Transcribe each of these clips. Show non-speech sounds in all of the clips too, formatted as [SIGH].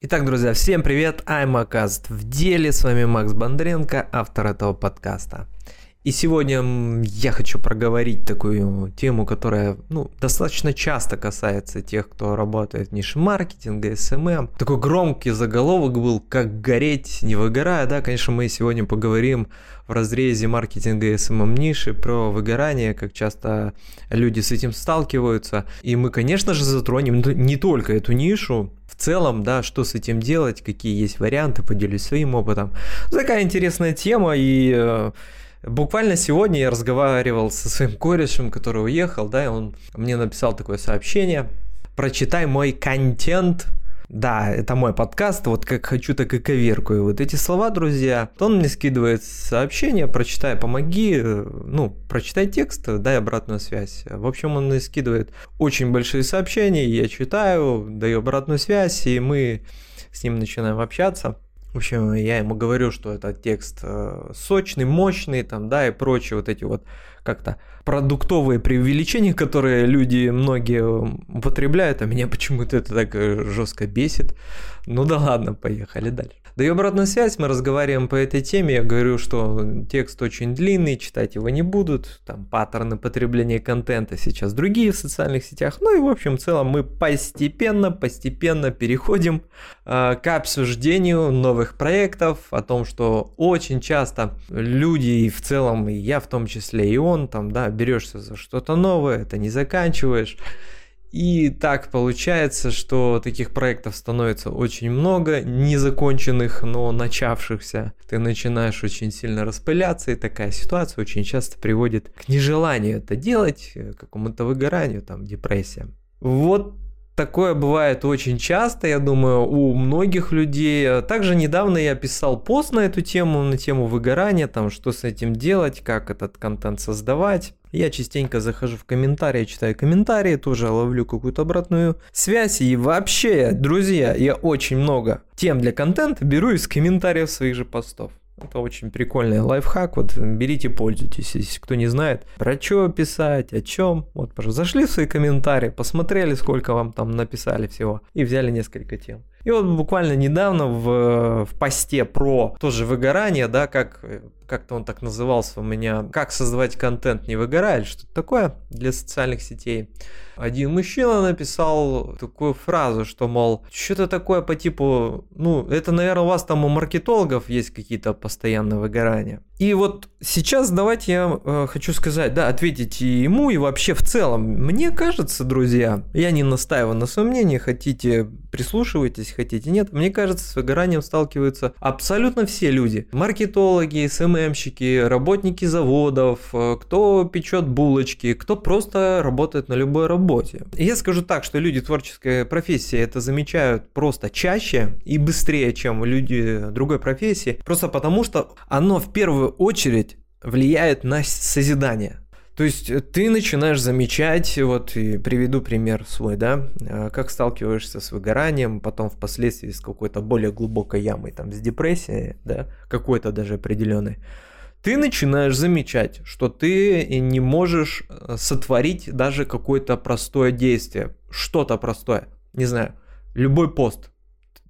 Итак, друзья, всем привет, I'm Акаст в деле, с вами Макс Бондренко, автор этого подкаста. И сегодня я хочу проговорить такую тему, которая ну, достаточно часто касается тех, кто работает в нише маркетинга, SMM. Такой громкий заголовок был «Как гореть, не выгорая». Да, конечно, мы сегодня поговорим в разрезе маркетинга и SMM ниши про выгорание, как часто люди с этим сталкиваются. И мы, конечно же, затронем не только эту нишу, в целом, да, что с этим делать, какие есть варианты, поделюсь своим опытом. Такая интересная тема, и э, Буквально сегодня я разговаривал со своим корешем, который уехал, да, и он мне написал такое сообщение. Прочитай мой контент да, это мой подкаст, вот как хочу, так и коверкую. Вот эти слова, друзья. Он мне скидывает сообщение, прочитай, помоги, ну, прочитай текст, дай обратную связь. В общем, он мне скидывает очень большие сообщения, я читаю, даю обратную связь, и мы с ним начинаем общаться. В общем, я ему говорю, что этот текст э, сочный, мощный, там, да, и прочие вот эти вот как-то продуктовые преувеличения, которые люди многие употребляют, а меня почему-то это так э, жестко бесит. Ну да ладно, поехали дальше. Даю обратную связь, мы разговариваем по этой теме, я говорю, что текст очень длинный, читать его не будут, там паттерны потребления контента сейчас другие в социальных сетях, ну и в общем в целом мы постепенно, постепенно переходим э, к обсуждению новых проектов, о том, что очень часто люди и в целом и я в том числе и он там, да, берешься за что-то новое, это не заканчиваешь, и так получается, что таких проектов становится очень много, незаконченных, но начавшихся. Ты начинаешь очень сильно распыляться, и такая ситуация очень часто приводит к нежеланию это делать, к какому-то выгоранию, там, депрессия. Вот Такое бывает очень часто, я думаю, у многих людей. Также недавно я писал пост на эту тему, на тему выгорания, там, что с этим делать, как этот контент создавать. Я частенько захожу в комментарии, читаю комментарии, тоже ловлю какую-то обратную связь. И вообще, друзья, я очень много тем для контента беру из комментариев своих же постов. Это очень прикольный лайфхак. Вот берите, пользуйтесь. Если кто не знает, про что писать, о чем. Вот, пожалуйста, зашли в свои комментарии, посмотрели, сколько вам там написали всего, и взяли несколько тем. И вот буквально недавно в, в посте про тоже выгорание, да, как как-то он так назывался у меня, как создавать контент не выгорая, что-то такое для социальных сетей. Один мужчина написал такую фразу, что, мол, что-то такое по типу, ну, это, наверное, у вас там у маркетологов есть какие-то постоянные выгорания. И вот сейчас давайте я э, хочу сказать, да, ответить и ему, и вообще в целом. Мне кажется, друзья, я не настаиваю на своем мнении, хотите прислушивайтесь, хотите нет. Мне кажется, с выгоранием сталкиваются абсолютно все люди. Маркетологи, СММщики, работники заводов, э, кто печет булочки, кто просто работает на любой работе. И я скажу так, что люди творческой профессии это замечают просто чаще и быстрее, чем люди другой профессии, просто потому что оно в первую очередь влияет на созидание. То есть э, ты начинаешь замечать, вот и приведу пример свой, да, э, как сталкиваешься с выгоранием, потом впоследствии с какой-то более глубокой ямой, там, с депрессией, да, какой-то даже определенной. Ты начинаешь замечать, что ты не можешь э, сотворить даже какое-то простое действие, что-то простое, не знаю, любой пост,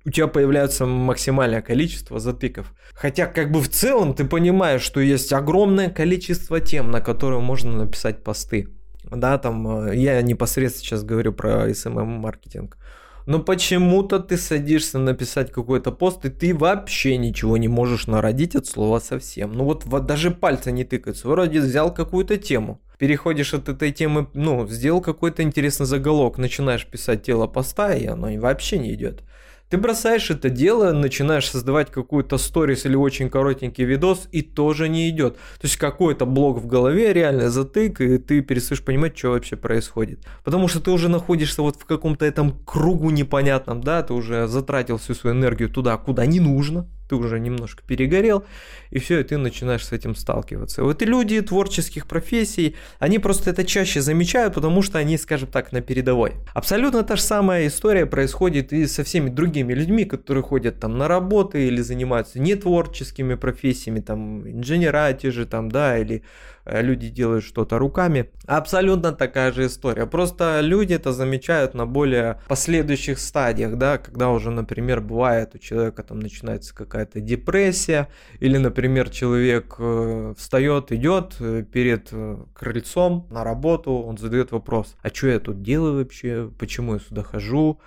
у тебя появляется максимальное количество затыков. Хотя как бы в целом ты понимаешь, что есть огромное количество тем, на которые можно написать посты. Да, там э, я непосредственно сейчас говорю про SMM-маркетинг. Но почему-то ты садишься написать какой-то пост, и ты вообще ничего не можешь народить от слова совсем. Ну вот, вот даже пальцы не тыкаются. Вроде взял какую-то тему, переходишь от этой темы, ну, сделал какой-то интересный заголовок, начинаешь писать тело поста, и оно вообще не идет. Ты бросаешь это дело, начинаешь создавать какую-то сторис или очень коротенький видос, и тоже не идет. То есть какой-то блок в голове, реально затык, и ты перестаешь понимать, что вообще происходит. Потому что ты уже находишься вот в каком-то этом кругу непонятном, да, ты уже затратил всю свою энергию туда, куда не нужно. Ты уже немножко перегорел, и все, и ты начинаешь с этим сталкиваться. Вот и люди творческих профессий, они просто это чаще замечают, потому что они, скажем так, на передовой. Абсолютно та же самая история происходит и со всеми другими людьми, которые ходят там на работы или занимаются не творческими профессиями, там инженера те же там, да, или люди делают что-то руками. Абсолютно такая же история. Просто люди это замечают на более последующих стадиях, да, когда уже, например, бывает у человека там начинается какая-то депрессия, или, например, человек э, встает, идет э, перед крыльцом на работу, он задает вопрос, а что я тут делаю вообще, почему я сюда хожу,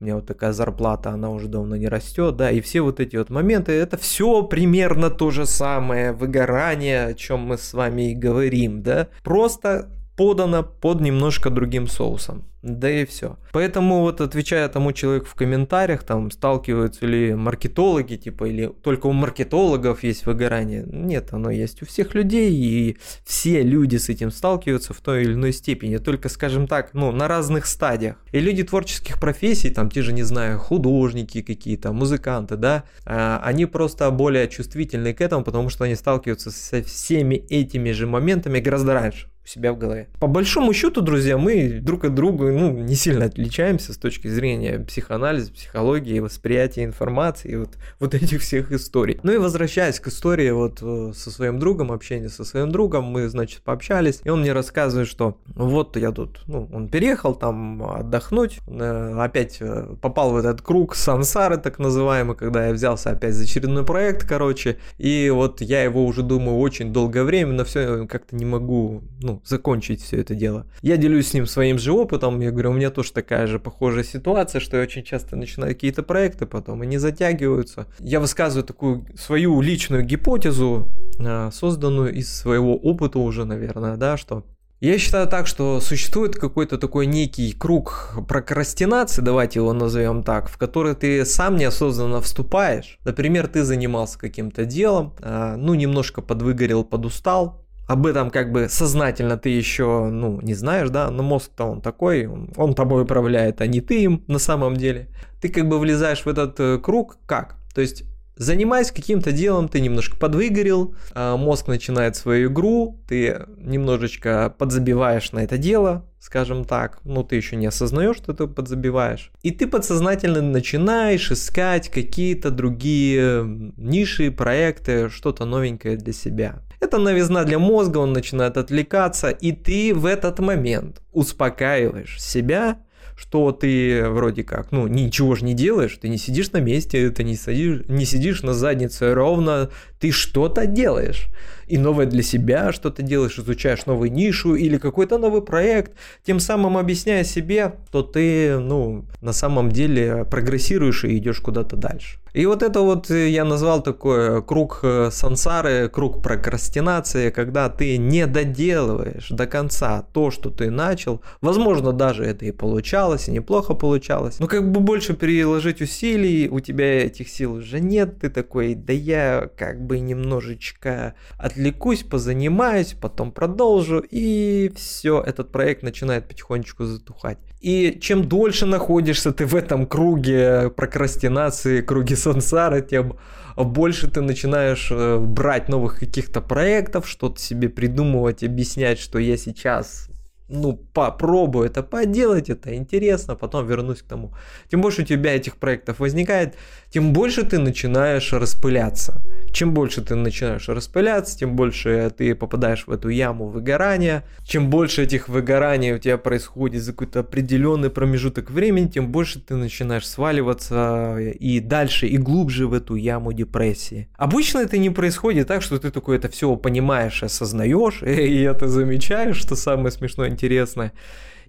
у меня вот такая зарплата, она уже давно не растет, да, и все вот эти вот моменты, это все примерно то же самое выгорание, о чем мы с вами и говорим, да, просто подано под немножко другим соусом. Да и все. Поэтому вот отвечая тому человеку в комментариях, там сталкиваются ли маркетологи, типа, или только у маркетологов есть выгорание. Нет, оно есть у всех людей, и все люди с этим сталкиваются в той или иной степени. Только, скажем так, ну, на разных стадиях. И люди творческих профессий, там, те же, не знаю, художники какие-то, музыканты, да, а, они просто более чувствительны к этому, потому что они сталкиваются со всеми этими же моментами гораздо раньше у себя в голове. По большому счету, друзья, мы друг от друга ну, не сильно отличаемся с точки зрения психоанализа, психологии, восприятия информации, вот, вот этих всех историй. Ну и возвращаясь к истории вот э, со своим другом, общение со своим другом, мы, значит, пообщались, и он мне рассказывает, что вот я тут, ну, он переехал там отдохнуть, э, опять э, попал в этот круг сансары, так называемый, когда я взялся опять за очередной проект, короче, и вот я его уже думаю очень долгое время, но все как-то не могу, ну, закончить все это дело. Я делюсь с ним своим же опытом, я говорю, у меня тоже такая же похожая ситуация, что я очень часто начинаю какие-то проекты, потом они затягиваются. Я высказываю такую свою личную гипотезу, а, созданную из своего опыта уже, наверное, да, что я считаю так, что существует какой-то такой некий круг прокрастинации, давайте его назовем так, в который ты сам неосознанно вступаешь. Например, ты занимался каким-то делом, а, ну, немножко подвыгорел, подустал, об этом как бы сознательно ты еще, ну, не знаешь, да, но мозг-то он такой, он, тобой управляет, а не ты им на самом деле. Ты как бы влезаешь в этот э, круг как? То есть Занимаясь каким-то делом, ты немножко подвыгорел, а мозг начинает свою игру, ты немножечко подзабиваешь на это дело, скажем так, но ты еще не осознаешь, что ты подзабиваешь. И ты подсознательно начинаешь искать какие-то другие ниши, проекты, что-то новенькое для себя. Это новизна для мозга, он начинает отвлекаться, и ты в этот момент успокаиваешь себя, что ты вроде как, ну, ничего же не делаешь, ты не сидишь на месте, ты не сидишь, не сидишь на заднице ровно, ты что-то делаешь. И новое для себя что-то делаешь, изучаешь новую нишу или какой-то новый проект, тем самым объясняя себе, что ты, ну, на самом деле прогрессируешь и идешь куда-то дальше. И вот это вот э, я назвал такой круг э, сансары, круг прокрастинации, когда ты не доделываешь до конца то, что ты начал. Возможно, даже это и получалось, и неплохо получалось. Но как бы больше переложить усилий, у тебя этих сил уже нет, ты такой, да я как бы немножечко отвлекусь, позанимаюсь, потом продолжу, и все, этот проект начинает потихонечку затухать. И чем дольше находишься ты в этом круге прокрастинации, круге сансары, тем больше ты начинаешь э, брать новых каких-то проектов, что-то себе придумывать, объяснять, что я сейчас ну, попробую это поделать, это интересно, потом вернусь к тому. Тем больше у тебя этих проектов возникает, тем больше ты начинаешь распыляться. Чем больше ты начинаешь распыляться, тем больше ты попадаешь в эту яму выгорания. Чем больше этих выгораний у тебя происходит за какой-то определенный промежуток времени, тем больше ты начинаешь сваливаться и дальше, и глубже в эту яму депрессии. Обычно это не происходит так, что ты такое это все понимаешь, осознаешь, [LAUGHS] и это замечаешь, что самое смешное, интересное.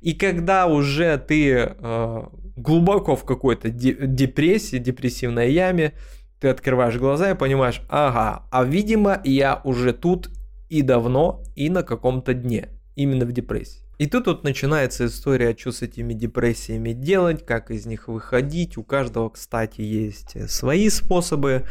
И когда уже ты э, глубоко в какой-то депрессии, депрессивной яме, ты открываешь глаза и понимаешь, ага, а видимо я уже тут и давно, и на каком-то дне, именно в депрессии. И тут вот начинается история, что с этими депрессиями делать, как из них выходить. У каждого, кстати, есть свои способы.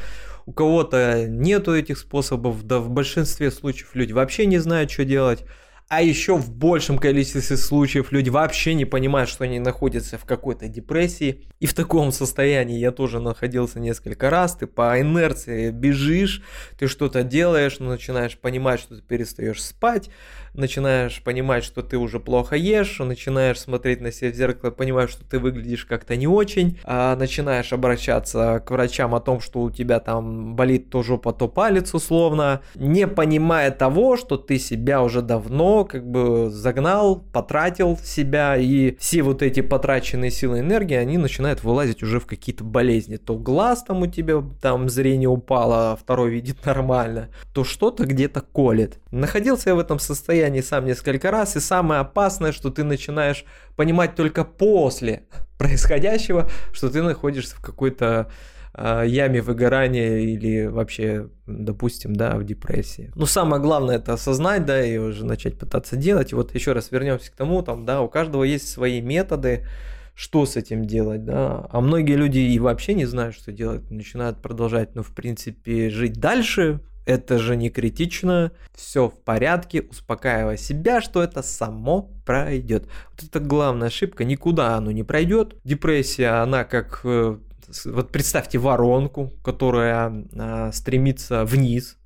У кого-то нету этих способов, да в большинстве случаев люди вообще не знают, что делать. А еще в большем количестве случаев люди вообще не понимают, что они находятся в какой-то депрессии. И в таком состоянии я тоже находился несколько раз. Ты по инерции бежишь, ты что-то делаешь, начинаешь понимать, что ты перестаешь спать, начинаешь понимать, что ты уже плохо ешь, начинаешь смотреть на себя в зеркало, понимаешь, что ты выглядишь как-то не очень, а начинаешь обращаться к врачам о том, что у тебя там болит то жопа, то палец условно, не понимая того, что ты себя уже давно как бы загнал, потратил себя, и все вот эти потраченные силы энергии, они начинают вылазить уже в какие-то болезни. То глаз там у тебя, там зрение упало, а второй видит нормально, то что-то где-то колет. Находился я в этом состоянии сам несколько раз, и самое опасное, что ты начинаешь понимать только после происходящего, что ты находишься в какой-то яме выгорания или вообще, допустим, да, в депрессии. Но самое главное это осознать, да, и уже начать пытаться делать. И вот еще раз вернемся к тому, там, да, у каждого есть свои методы, что с этим делать, да. А многие люди и вообще не знают, что делать, начинают продолжать, ну, в принципе, жить дальше, это же не критично, все в порядке, успокаивая себя, что это само пройдет. Вот это главная ошибка, никуда оно не пройдет. Депрессия, она как, э, вот представьте воронку, которая а, стремится вниз,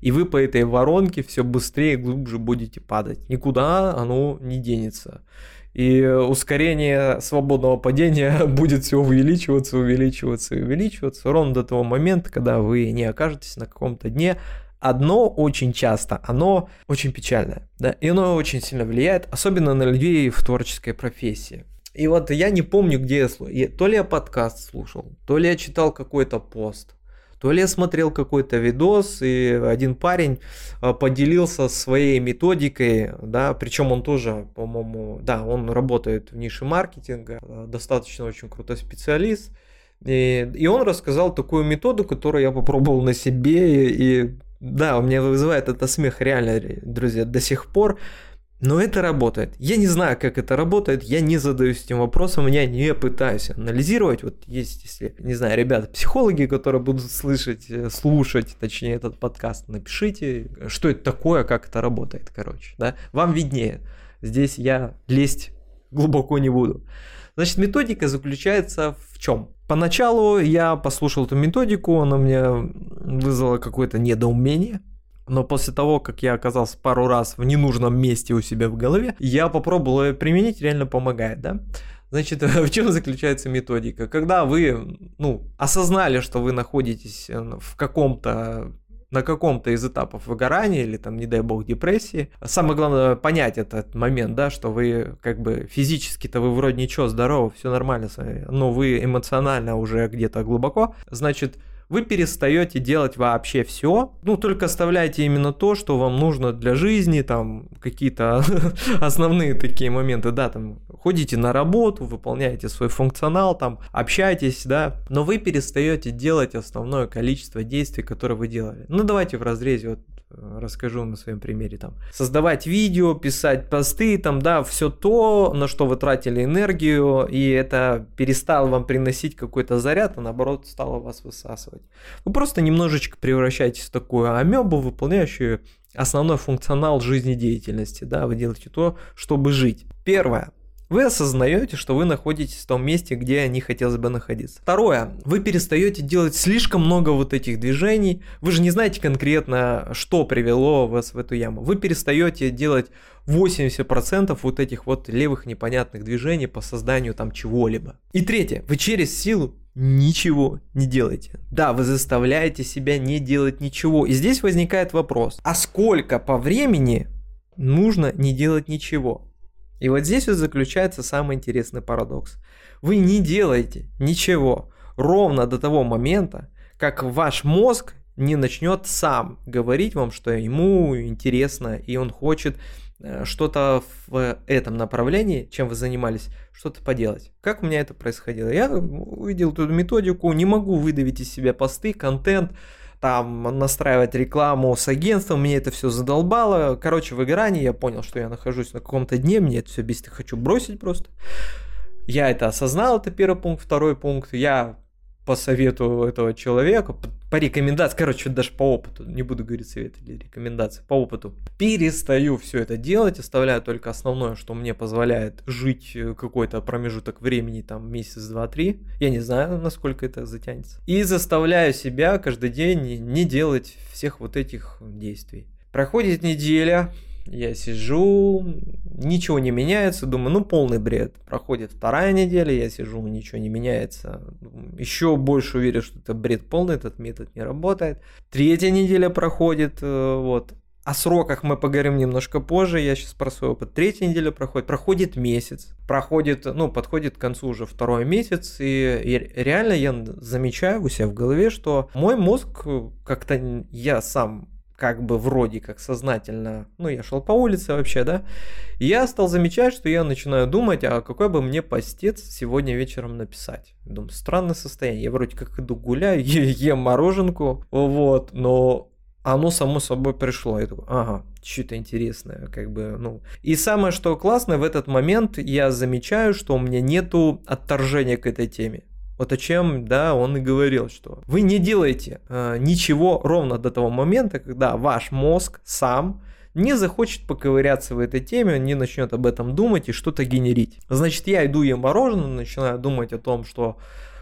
и вы по этой воронке все быстрее и глубже будете падать. Никуда оно не денется. И ускорение свободного падения [LAUGHS] будет все увеличиваться, увеличиваться и увеличиваться ровно до того момента, когда вы не окажетесь на каком-то дне. Одно очень часто, оно очень печальное, да, и оно очень сильно влияет, особенно на людей в творческой профессии. И вот я не помню, где я слушал. То ли я подкаст слушал, то ли я читал какой-то пост, то ли я смотрел какой-то видос, и один парень а, поделился своей методикой, да, причем он тоже, по-моему, да, он работает в нише маркетинга, а, достаточно очень крутой специалист, и, и он рассказал такую методу, которую я попробовал на себе, и, и да, у меня вызывает это смех реально, друзья, до сих пор, но это работает. Я не знаю, как это работает, я не задаюсь этим вопросом, я не пытаюсь анализировать. Вот есть, если, не знаю, ребята, психологи, которые будут слышать, э, слушать, точнее, этот подкаст, напишите, что это такое, как это работает, короче, да. Вам виднее. Здесь я лезть глубоко не буду. Значит, методика заключается в чем? Поначалу я послушал эту методику, она мне вызвала какое-то недоумение, но после того, как я оказался пару раз в ненужном месте у себя в голове, я попробовал ее применить, реально помогает, да? Значит, [LAUGHS] в чем заключается методика? Когда вы, ну, осознали, что вы находитесь э, в каком-то на каком-то из этапов выгорания или там, не дай бог, депрессии. Самое главное понять этот момент, да, что вы как бы физически-то вы вроде ничего, здоровы, все нормально с вами, но вы эмоционально уже где-то глубоко. Значит, вы перестаете делать вообще все, ну, только оставляете именно то, что вам нужно для жизни, там, какие-то [LAUGHS] основные такие моменты, да, там, ходите на работу, выполняете свой функционал, там, общаетесь, да, но вы перестаете делать основное количество действий, которые вы делали. Ну, давайте в разрезе вот расскажу на своем примере там. Создавать видео, писать посты, там, да, все то, на что вы тратили энергию, и это перестало вам приносить какой-то заряд, а наоборот стало вас высасывать. Вы просто немножечко превращаетесь в такую амебу, выполняющую основной функционал жизнедеятельности, да, вы делаете то, чтобы жить. Первое. Вы осознаете, что вы находитесь в том месте, где не хотелось бы находиться. Второе. Вы перестаете делать слишком много вот этих движений. Вы же не знаете конкретно, что привело вас в эту яму. Вы перестаете делать 80% вот этих вот левых непонятных движений по созданию там чего-либо. И третье. Вы через силу ничего не делаете. Да, вы заставляете себя не делать ничего. И здесь возникает вопрос. А сколько по времени нужно не делать ничего? И вот здесь вот заключается самый интересный парадокс. Вы не делаете ничего ровно до того момента, как ваш мозг не начнет сам говорить вам, что ему интересно, и он хочет э, что-то в этом направлении, чем вы занимались, что-то поделать. Как у меня это происходило? Я увидел эту методику, не могу выдавить из себя посты, контент, там настраивать рекламу с агентством, мне это все задолбало. Короче, в выгорании я понял, что я нахожусь на каком-то дне, мне это все бесит, хочу бросить просто. Я это осознал, это первый пункт. Второй пункт, я по совету этого человека, по рекомендации, короче, даже по опыту, не буду говорить совет или рекомендации, по опыту, перестаю все это делать, оставляю только основное, что мне позволяет жить э, какой-то промежуток времени, там, месяц, два, три, я не знаю, насколько это затянется, и заставляю себя каждый день не делать всех вот этих действий. Проходит неделя, я сижу, ничего не меняется, думаю, ну полный бред. Проходит вторая неделя, я сижу, ничего не меняется. Еще больше уверен, что это бред полный, этот метод не работает. Третья неделя проходит, э, вот. О сроках мы поговорим немножко позже, я сейчас про свой опыт. Третья неделя проходит, проходит месяц, проходит, ну, подходит к концу уже второй месяц, и, и реально я замечаю у себя в голове, что мой мозг как-то я сам как бы вроде как сознательно, ну я шел по улице вообще, да, и я стал замечать, что я начинаю думать, а какой бы мне постец сегодня вечером написать. Думаю, странное состояние, я вроде как иду гуляю, [LAUGHS] ем мороженку, вот, но оно само собой пришло. Я такой, ага, что-то интересное, как бы, ну. И самое, что классное, в этот момент я замечаю, что у меня нету отторжения к этой теме. Вот о чем, да, он и говорил, что вы не делаете э, ничего ровно до того момента, когда ваш мозг сам не захочет поковыряться в этой теме, не начнет об этом думать и что-то генерить. Значит, я иду ем мороженое, начинаю думать о том, что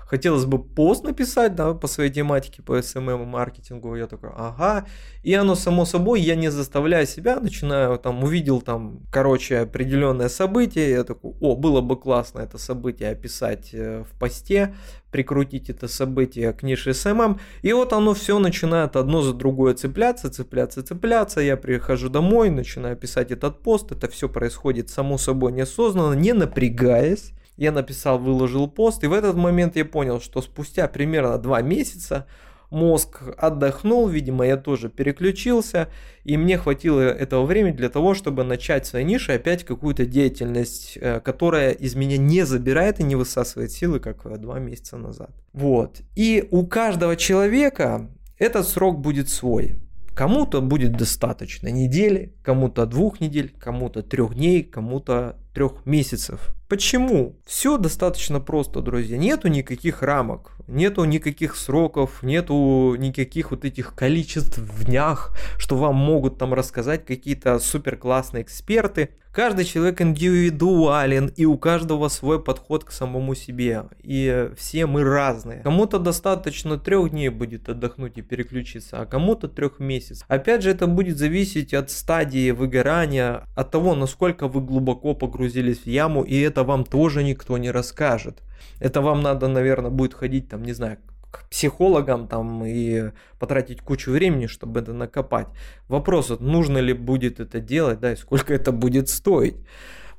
хотелось бы пост написать, да, по своей тематике, по SMM и маркетингу, я такой, ага, и оно само собой, я не заставляю себя, начинаю там, увидел там, короче, определенное событие, я такой, о, было бы классно это событие описать э, в посте, прикрутить это событие к нише SMM, и вот оно все начинает одно за другое цепляться, цепляться, цепляться, я прихожу домой, начинаю писать этот пост, это все происходит само собой неосознанно, не напрягаясь, я написал, выложил пост, и в этот момент я понял, что спустя примерно два месяца мозг отдохнул, видимо, я тоже переключился, и мне хватило этого времени для того, чтобы начать в своей нише опять какую-то деятельность, э, которая из меня не забирает и не высасывает силы, как два месяца назад. Вот. И у каждого человека этот срок будет свой. Кому-то будет достаточно недели, кому-то двух недель, кому-то трех дней, кому-то трех месяцев. Почему? Все достаточно просто, друзья. Нету никаких рамок, нету никаких сроков, нету никаких вот этих количеств в днях, что вам могут там рассказать какие-то супер классные эксперты. Каждый человек индивидуален, и у каждого свой подход к самому себе. И все мы разные. Кому-то достаточно трех дней будет отдохнуть и переключиться, а кому-то трех месяцев. Опять же, это будет зависеть от стадии выгорания, от того, насколько вы глубоко погрузились в яму, и это вам тоже никто не расскажет. Это вам надо, наверное, будет ходить, там, не знаю, к психологам там и потратить кучу времени, чтобы это накопать. Вопрос, вот, нужно ли будет это делать, да, и сколько это будет стоить.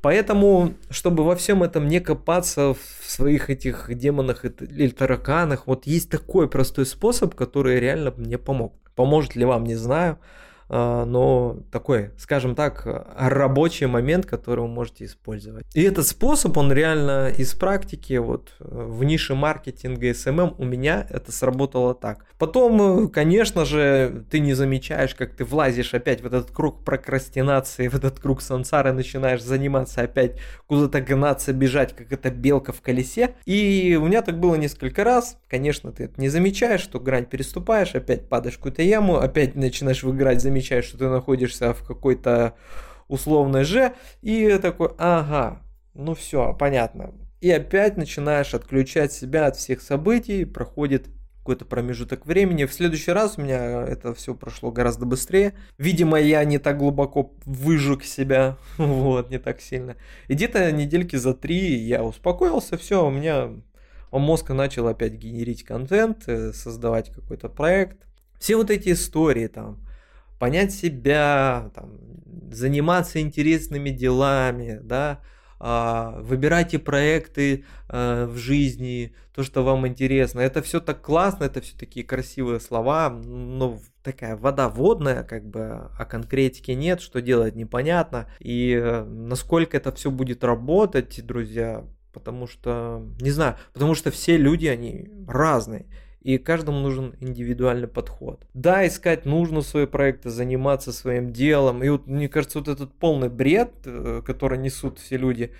Поэтому, чтобы во всем этом не копаться в своих этих демонах или тараканах, вот есть такой простой способ, который реально мне помог. Поможет ли вам, не знаю. А, но такой, скажем так, рабочий момент, который вы можете использовать. И этот способ, он реально из практики, вот в нише маркетинга SMM у меня это сработало так. Потом, конечно же, ты не замечаешь, как ты влазишь опять в этот круг прокрастинации, в этот круг сансары, начинаешь заниматься опять куда-то гнаться, бежать, как эта белка в колесе. И у меня так было несколько раз. Конечно, ты это не замечаешь, что грань переступаешь, опять падаешь в какую-то яму, опять начинаешь выиграть, замечаешь, что ты находишься в какой-то условной же, и такой, ага, ну все, понятно. И опять начинаешь отключать себя от всех событий, проходит какой-то промежуток времени. В следующий раз у меня это все прошло гораздо быстрее. Видимо, я не так глубоко выжег себя, [LAUGHS] вот, не так сильно. И где-то недельки за три я успокоился, все, у меня мозг начал опять генерить контент, э, создавать какой-то проект. Все вот эти истории там, понять себя, там, заниматься интересными делами, да, а, выбирайте проекты а, в жизни, то, что вам интересно. Это все так классно, это все такие красивые слова, но такая вода водная, как бы, а конкретики нет, что делать непонятно. И э, насколько это все будет работать, друзья, потому что, не знаю, потому что все люди, они разные и каждому нужен индивидуальный подход. Да, искать нужно свои проекты, заниматься своим делом, и вот мне кажется, вот этот полный бред, э, который несут все люди,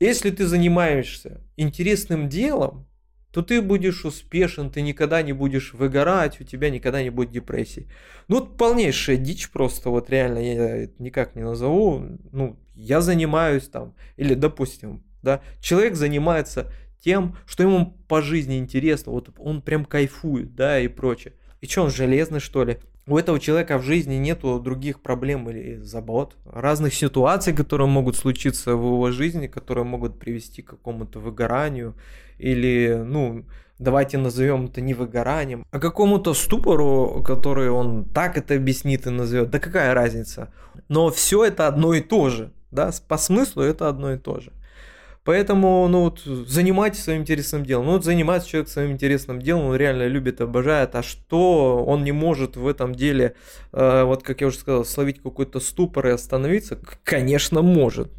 если ты занимаешься интересным делом, то ты будешь успешен, ты никогда не будешь выгорать, у тебя никогда не будет депрессии. Ну, вот полнейшая дичь просто, вот реально, я никак не назову. Ну, я занимаюсь там, или, допустим, да, человек занимается тем, что ему по жизни интересно, вот он прям кайфует, да, и прочее. И что, он железный, что ли? у этого человека в жизни нету других проблем или забот, разных ситуаций, которые могут случиться в его жизни, которые могут привести к какому-то выгоранию или, ну, давайте назовем это не выгоранием, а какому-то ступору, который он так это объяснит и назовет. Да какая разница? Но все это одно и то же, да, по смыслу это одно и то же. Поэтому, ну вот, занимайтесь своим интересным делом. Ну вот занимается человек своим интересным делом, он реально любит, обожает. А что он не может в этом деле, э, вот как я уже сказал, словить какой-то ступор и остановиться? Конечно, может.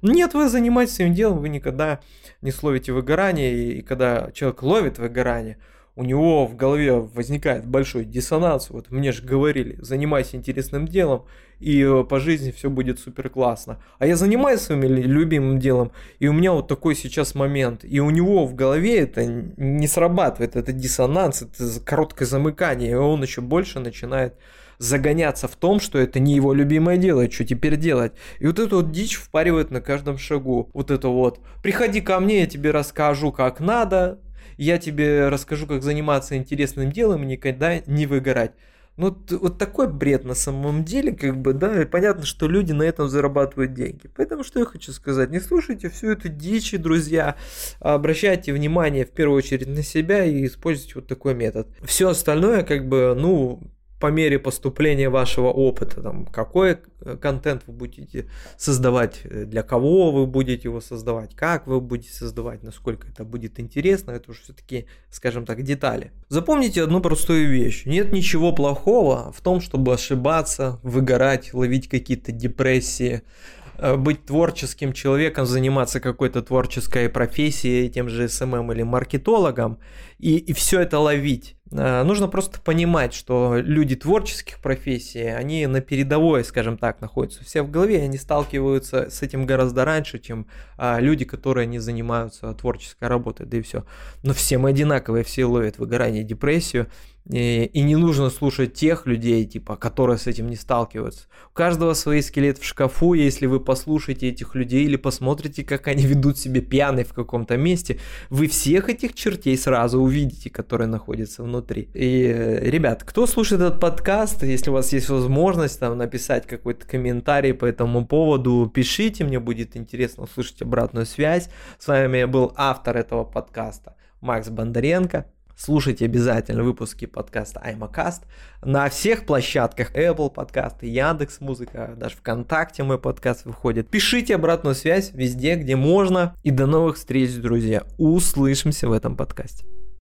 Нет, вы занимаетесь своим делом, вы никогда не словите выгорание. И, и когда человек ловит выгорание, у него в голове возникает большой диссонанс. Вот мне же говорили, занимайся интересным делом, и э, по жизни все будет супер классно. А я занимаюсь своим любимым делом, и у меня вот такой сейчас момент, и у него в голове это не срабатывает, это диссонанс, это короткое замыкание, и он еще больше начинает загоняться в том, что это не его любимое дело, и что теперь делать. И вот эту вот дичь впаривает на каждом шагу. Вот это вот. Приходи ко мне, я тебе расскажу, как надо, я тебе расскажу, как заниматься интересным делом и никогда не выгорать. Ну, вот такой бред на самом деле, как бы, да, и понятно, что люди на этом зарабатывают деньги. Поэтому что я хочу сказать, не слушайте всю эту дичь, друзья, обращайте внимание в первую очередь на себя и используйте вот такой метод. Все остальное, как бы, ну, по мере поступления вашего опыта, там, какой э, контент вы будете создавать, э, для кого вы будете его создавать, как вы будете создавать, насколько это будет интересно, это уже все-таки, скажем так, детали. Запомните одну простую вещь. Нет ничего плохого в том, чтобы ошибаться, выгорать, ловить какие-то депрессии, э, быть творческим человеком, заниматься какой-то творческой профессией, тем же SMM или маркетологом, и, и все это ловить. Э, нужно просто понимать, что люди творческих профессий, они на передовой, скажем так, находятся все в голове, они сталкиваются с этим гораздо раньше, чем а, люди, которые не занимаются творческой работой, да и все. Но все мы одинаковые, все ловят выгорание, депрессию, и, и не нужно слушать тех людей, типа, которые с этим не сталкиваются. У каждого свой скелет в шкафу, если вы послушаете этих людей или посмотрите, как они ведут себя пьяные в каком-то месте, вы всех этих чертей сразу увидите, которые находятся внутри. И, ребят, кто слушает этот подкаст, если у вас есть возможность там написать какой-то комментарий по этому поводу, пишите, мне будет интересно услышать обратную связь. С вами был автор этого подкаста Макс Бондаренко. Слушайте обязательно выпуски подкаста Аймакаст на всех площадках Apple подкасты, Яндекс Музыка, даже ВКонтакте мой подкаст выходит. Пишите обратную связь везде, где можно. И до новых встреч, друзья. Услышимся в этом подкасте.